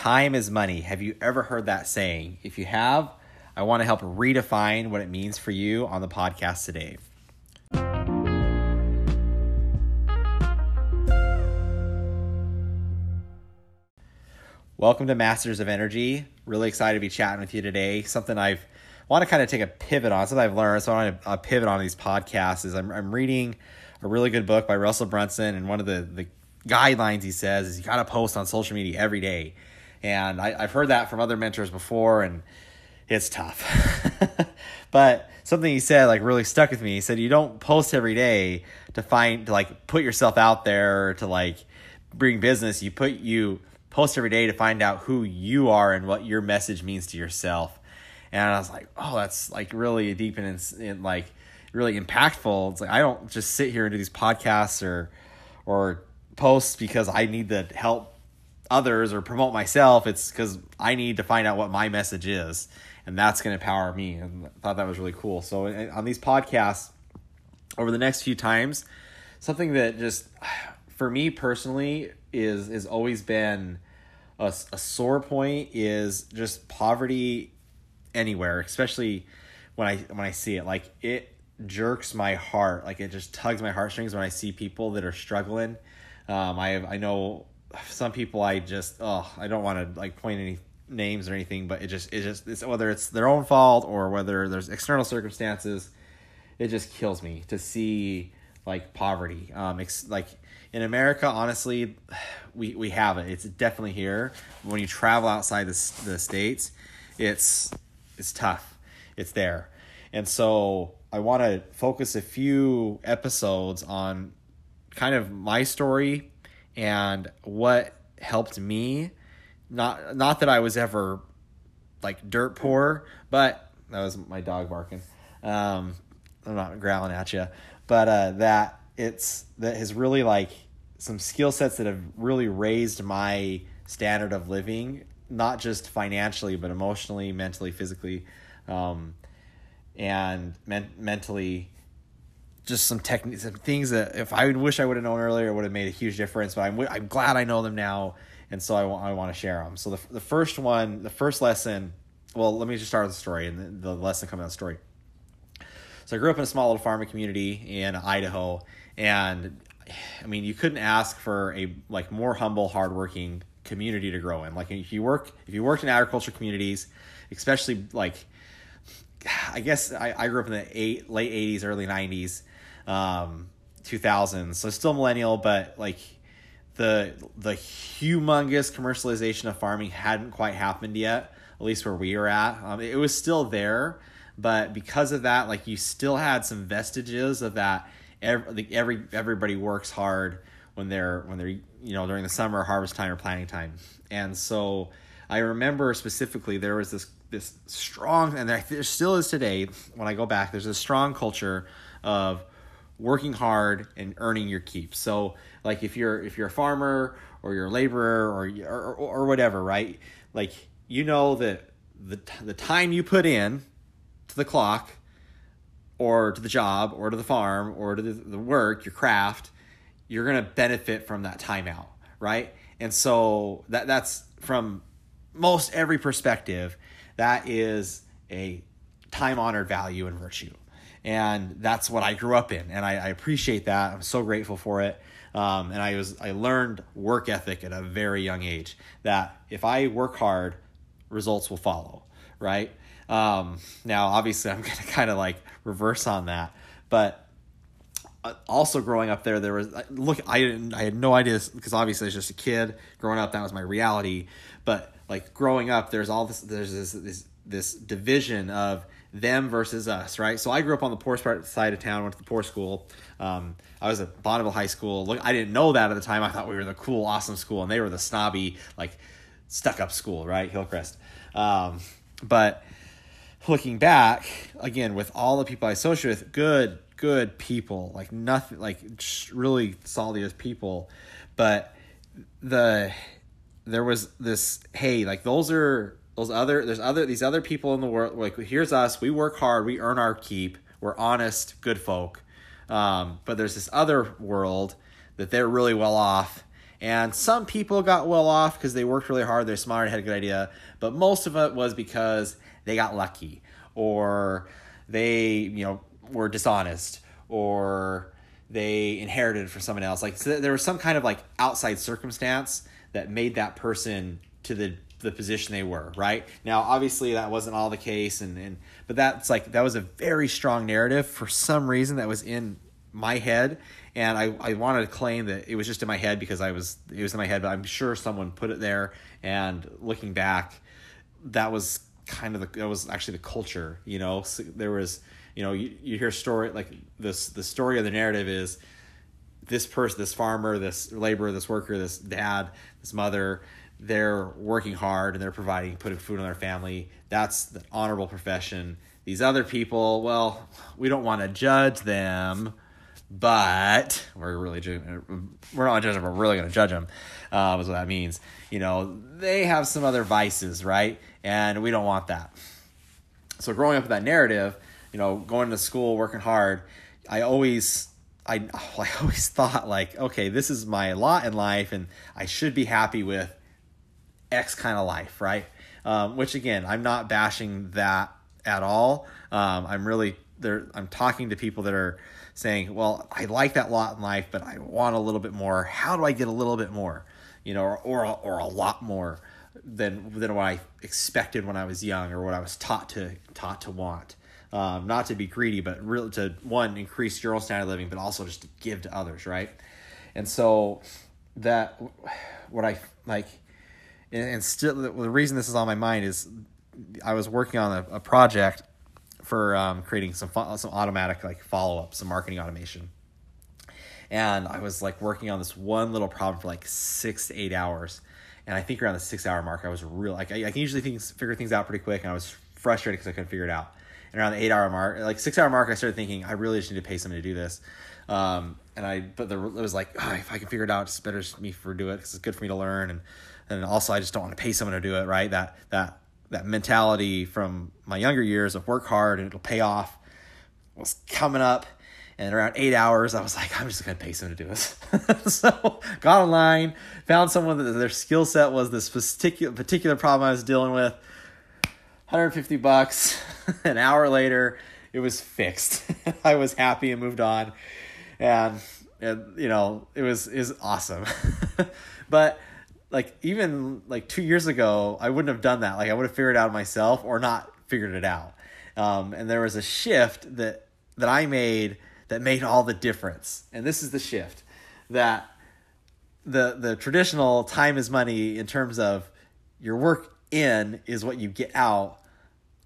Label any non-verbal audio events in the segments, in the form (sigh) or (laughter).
Time is money. Have you ever heard that saying? If you have, I want to help redefine what it means for you on the podcast today. Welcome to Masters of Energy. Really excited to be chatting with you today. Something I've want to kind of take a pivot on, something I've learned. So I want to uh, pivot on these podcasts. Is I'm, I'm reading a really good book by Russell Brunson, and one of the the guidelines he says is you got to post on social media every day. And I, I've heard that from other mentors before, and it's tough. (laughs) but something he said like really stuck with me. He said you don't post every day to find to like put yourself out there to like bring business. You put you post every day to find out who you are and what your message means to yourself. And I was like, oh, that's like really deep and, and like really impactful. It's like I don't just sit here and do these podcasts or or posts because I need to help others or promote myself. It's because I need to find out what my message is, and that's going to power me. And I thought that was really cool. So on these podcasts, over the next few times, something that just (sighs) for me personally is is always been a, a sore point is just poverty anywhere, especially when I when I see it. Like it jerks my heart, like it just tugs my heartstrings when I see people that are struggling. Um, I have I know some people I just oh I don't want to like point any names or anything, but it just it just it's whether it's their own fault or whether there's external circumstances, it just kills me to see like poverty. Um, ex- like in America, honestly, we we have it. It's definitely here. When you travel outside the the states, it's it's tough. It's there, and so I want to focus a few episodes on kind of my story and what helped me. Not not that I was ever like dirt poor, but that was my dog barking. Um, I'm not growling at you, but uh, that it's that has really like some skill sets that have really raised my standard of living, not just financially, but emotionally, mentally, physically, um, and men- mentally. Just some techniques, some things that if I wish I would have known earlier, it would have made a huge difference. But I'm I'm glad I know them now, and so I want I want to share them. So the the first one, the first lesson. Well, let me just start with the story and the, the lesson coming out of the story. So I grew up in a small little farming community in Idaho, and I mean, you couldn't ask for a like more humble, hardworking community to grow in. Like if you work, if you worked in agriculture communities, especially like, I guess I, I grew up in the eight, late '80s, early '90s, um, 2000s. So still millennial, but like the the humongous commercialization of farming hadn't quite happened yet. At least where we were at, um, it was still there, but because of that, like you still had some vestiges of that every, every everybody works hard when they're when they're you know during the summer harvest time or planting time and so i remember specifically there was this this strong and there still is today when i go back there's a strong culture of working hard and earning your keep so like if you're if you're a farmer or you're a laborer or or, or whatever right like you know that the the time you put in to the clock or to the job or to the farm or to the, the work, your craft, you're going to benefit from that timeout, right? And so that that's from most every perspective, that is a time honored value and virtue. And that's what I grew up in. And I, I appreciate that. I'm so grateful for it. Um, and I was I learned work ethic at a very young age that if I work hard, results will follow, right? Um, now, obviously, I'm (laughs) going to kind of like reverse on that, but uh, also growing up there, there was look. I didn't. I had no idea because obviously I was just a kid growing up. That was my reality. But like growing up, there's all this. There's this this this division of them versus us, right? So I grew up on the poor side of town, went to the poor school. Um, I was at Bonneville High School. Look, I didn't know that at the time. I thought we were the cool, awesome school, and they were the snobby, like stuck up school, right? Hillcrest. Um, but looking back again with all the people I associate with, good, good people, like nothing, like really solid as people, but the there was this hey, like those are those other there's other these other people in the world like here's us, we work hard, we earn our keep, we're honest, good folk, um, but there's this other world that they're really well off. And some people got well off because they worked really hard, they're smart, had a good idea, but most of it was because they got lucky. Or they, you know, were dishonest. Or they inherited from someone else. Like so there was some kind of like outside circumstance that made that person to the the position they were, right? Now obviously that wasn't all the case and, and but that's like that was a very strong narrative for some reason that was in my head and I, I wanted to claim that it was just in my head because I was it was in my head, but I'm sure someone put it there and looking back, that was kind of the that was actually the culture, you know. So there was you know, you, you hear story like this the story of the narrative is this person, this farmer, this laborer, this worker, this dad, this mother, they're working hard and they're providing, putting food on their family. That's the honorable profession. These other people, well, we don't want to judge them, but we're really we're not judging. We're really going to judge them. Uh, is what that means. You know, they have some other vices, right? And we don't want that. So growing up with that narrative, you know, going to school, working hard, I always I, (laughs) I always thought like, okay, this is my lot in life, and I should be happy with X kind of life, right? Um, which again, I'm not bashing that at all. Um, I'm really there. I'm talking to people that are saying, well, I like that lot in life, but I want a little bit more. How do I get a little bit more? You know, or or, or a lot more than than what I expected when I was young or what I was taught to taught to want. Um, not to be greedy, but really to one increase your own standard of living, but also just to give to others, right? And so that what I like, and, and still the reason this is on my mind is I was working on a, a project for um, creating some some automatic like follow up, some marketing automation. And I was like working on this one little problem for like six to eight hours, and I think around the six hour mark, I was real like I, I can usually think, figure things out pretty quick, and I was frustrated because I couldn't figure it out. And around the eight hour mark, like six hour mark, I started thinking I really just need to pay somebody to do this. Um, and I, but the, it was like, oh, if I can figure it out, it's better for me for do it because it's good for me to learn. And, and also I just don't want to pay someone to do it. Right. That, that, that mentality from my younger years of work hard and it'll pay off was coming up. And around eight hours, I was like, I'm just gonna pay someone to do this. (laughs) so got online, found someone that their skill set was this particular particular problem I was dealing with. 150 bucks. (laughs) An hour later, it was fixed. (laughs) I was happy and moved on, and, and you know it was is awesome. but like even like two years ago, I wouldn't have done that. Like I would have figured it out myself or not figured it out. Um, and there was a shift that that I made that made all the difference. And this is the shift that the the traditional time is money in terms of your work in is what you get out.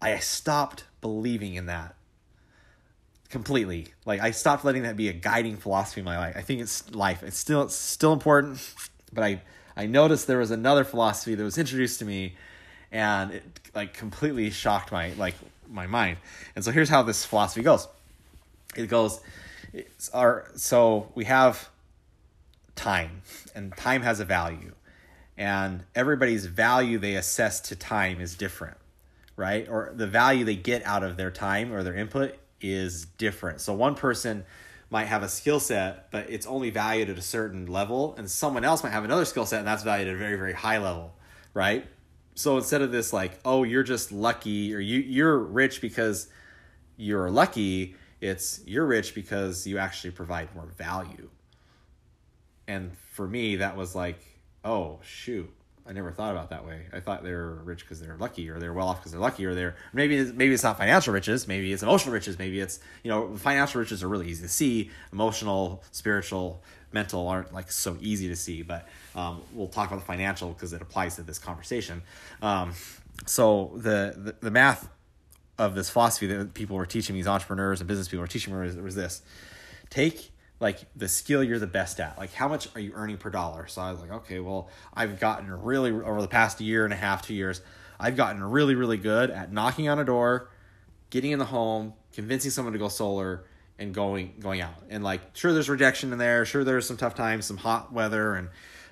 I stopped believing in that completely. Like I stopped letting that be a guiding philosophy in my life. I think it's life. It's still it's still important, but I I noticed there was another philosophy that was introduced to me and it like completely shocked my like my mind. And so here's how this philosophy goes. It goes it's our so we have time and time has a value. And everybody's value they assess to time is different, right? Or the value they get out of their time or their input is different. So one person might have a skill set, but it's only valued at a certain level, and someone else might have another skill set and that's valued at a very, very high level, right? So instead of this like, oh, you're just lucky or you you're rich because you're lucky, it's you're rich because you actually provide more value. And for me, that was like, oh shoot, I never thought about that way. I thought they were rich because they're lucky, or they're well off because they're lucky, or they're maybe maybe it's not financial riches, maybe it's emotional riches, maybe it's you know financial riches are really easy to see. Emotional, spiritual, mental aren't like so easy to see, but um, we'll talk about the financial because it applies to this conversation. Um, so the, the the math of this philosophy that people were teaching these entrepreneurs and business people were teaching me was, was this: take like the skill you're the best at. Like how much are you earning per dollar? So I was like, okay, well, I've gotten really over the past year and a half, two years, I've gotten really, really good at knocking on a door, getting in the home, convincing someone to go solar, and going going out. And like, sure, there's rejection in there. Sure, there's some tough times, some hot weather, and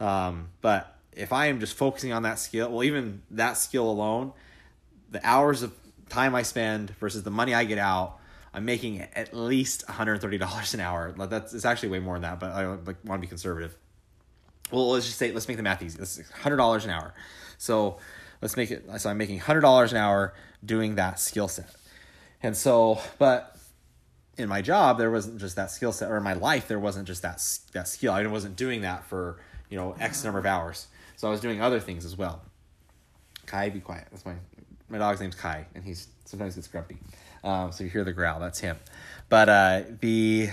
um, but if I am just focusing on that skill, well, even that skill alone, the hours of time I spend versus the money I get out I'm making at least $130 an hour. That's it's actually way more than that, but I like, want to be conservative. well, let's just say let's make the math easy. This is hundred dollars an hour. So let's make it. So I'm making hundred dollars an hour doing that skill set. And so, but in my job there wasn't just that skill set, or in my life there wasn't just that that skill. I wasn't doing that for you know X number of hours. So I was doing other things as well. Kai, be quiet. That's my my dog's name's Kai, and he's sometimes gets grumpy. Um, so you hear the growl. That's him. But uh, the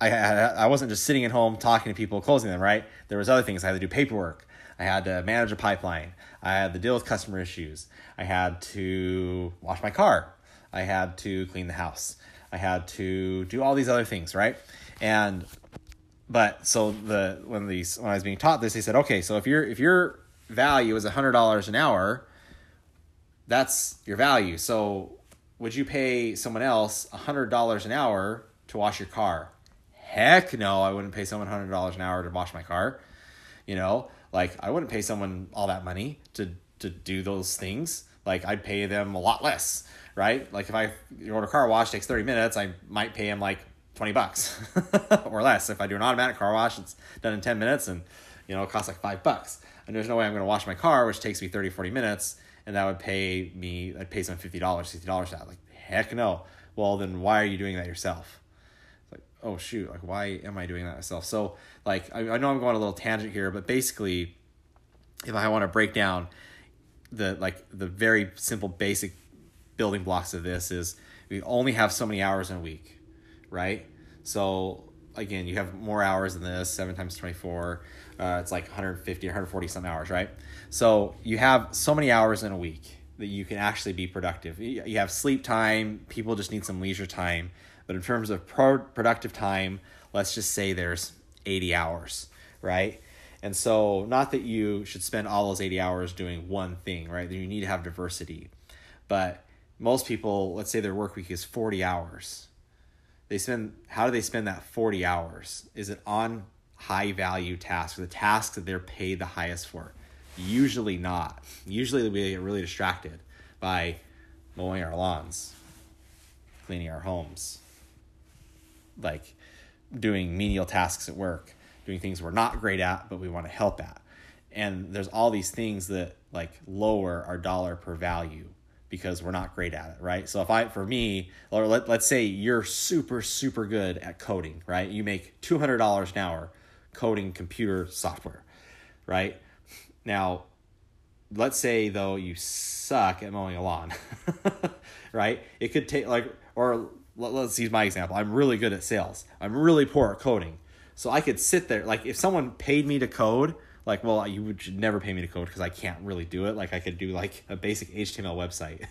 I I wasn't just sitting at home talking to people, closing them. Right. There was other things. I had to do paperwork. I had to manage a pipeline. I had to deal with customer issues. I had to wash my car. I had to clean the house. I had to do all these other things, right? And but so the when these when I was being taught this, they said, okay, so if your if your value is hundred dollars an hour, that's your value. So would you pay someone else hundred dollars an hour to wash your car? Heck no, I wouldn't pay someone hundred dollars an hour to wash my car. You know, like I wouldn't pay someone all that money to to do those things. Like I'd pay them a lot less, right? Like if I order a car wash takes 30 minutes, I might pay them like 20 bucks (laughs) or less. If I do an automatic car wash, it's done in 10 minutes and you know, it costs like 5 bucks. And there's no way I'm going to wash my car, which takes me 30, 40 minutes, and that would pay me I'd pay someone $50, $60 for that. Like heck no. Well, then why are you doing that yourself? Like, oh shoot, like why am I doing that myself? So like I, I know I'm going a little tangent here, but basically if I want to break down the like the very simple basic building blocks of this is we only have so many hours in a week, right? So again, you have more hours than this, seven times 24. Uh, it's like 150, 140 some hours, right? So you have so many hours in a week that you can actually be productive. You have sleep time, people just need some leisure time. But in terms of pro- productive time, let's just say there's 80 hours, right? And so, not that you should spend all those 80 hours doing one thing, right? You need to have diversity. But most people, let's say their work week is 40 hours. They spend, how do they spend that 40 hours? Is it on high value tasks, the tasks that they're paid the highest for? Usually not. Usually we get really distracted by mowing our lawns, cleaning our homes, like doing menial tasks at work doing things we're not great at, but we want to help at. And there's all these things that like lower our dollar per value because we're not great at it, right? So if I, for me, or let, let's say you're super, super good at coding, right? You make $200 an hour coding computer software, right? Now, let's say though you suck at mowing a lawn, (laughs) right? It could take like, or let's use my example. I'm really good at sales. I'm really poor at coding. So I could sit there, like if someone paid me to code, like, well, you would never pay me to code because I can't really do it. Like I could do like a basic HTML website.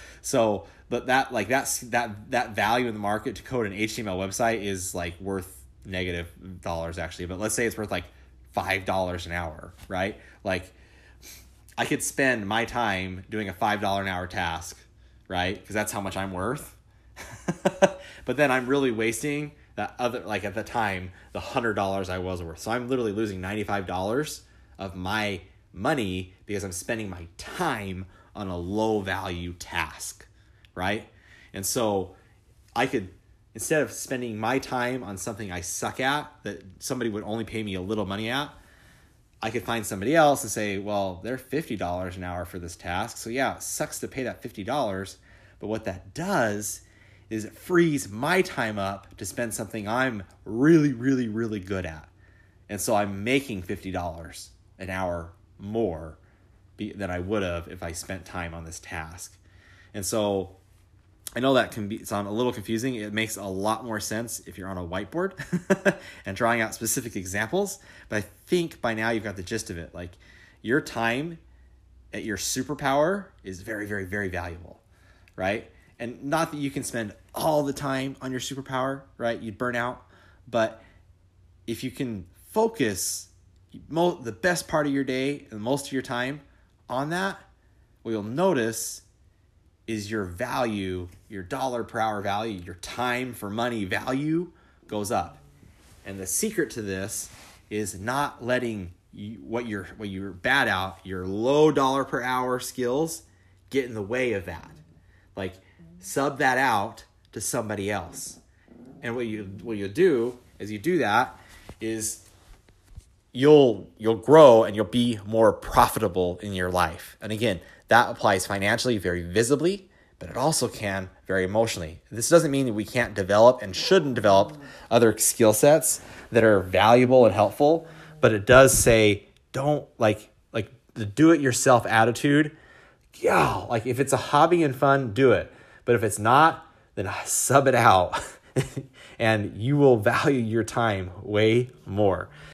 (laughs) so, but that like that's that that value in the market to code an HTML website is like worth negative dollars actually. But let's say it's worth like five dollars an hour, right? Like I could spend my time doing a five dollar an hour task, right? Because that's how much I'm worth. (laughs) but then I'm really wasting that other like at the time the hundred dollars I was worth. So I'm literally losing ninety five dollars of my money because I'm spending my time on a low value task, right? And so I could instead of spending my time on something I suck at that somebody would only pay me a little money at, I could find somebody else and say, well, they're $50 an hour for this task. So yeah, it sucks to pay that $50, but what that does is it frees my time up to spend something I'm really, really, really good at. And so I'm making $50 an hour more than I would have if I spent time on this task. And so I know that can be sound a little confusing. It makes a lot more sense if you're on a whiteboard (laughs) and drawing out specific examples. But I think by now you've got the gist of it. Like your time at your superpower is very, very, very valuable, right? And not that you can spend all the time on your superpower, right? You'd burn out. But if you can focus the best part of your day and most of your time on that, what you'll notice is your value, your dollar per hour value, your time for money value goes up. And the secret to this is not letting you, what you're what you're bad at, your low dollar per hour skills, get in the way of that. Like sub that out to somebody else. And what you what you'll do as you do that is you'll you'll grow and you'll be more profitable in your life. And again, that applies financially very visibly, but it also can very emotionally. This doesn't mean that we can't develop and shouldn't develop other skill sets that are valuable and helpful, but it does say don't like like the do it yourself attitude. Yeah, like if it's a hobby and fun, do it. But if it's not, then (laughs) sub it out. (laughs) and you will value your time way more.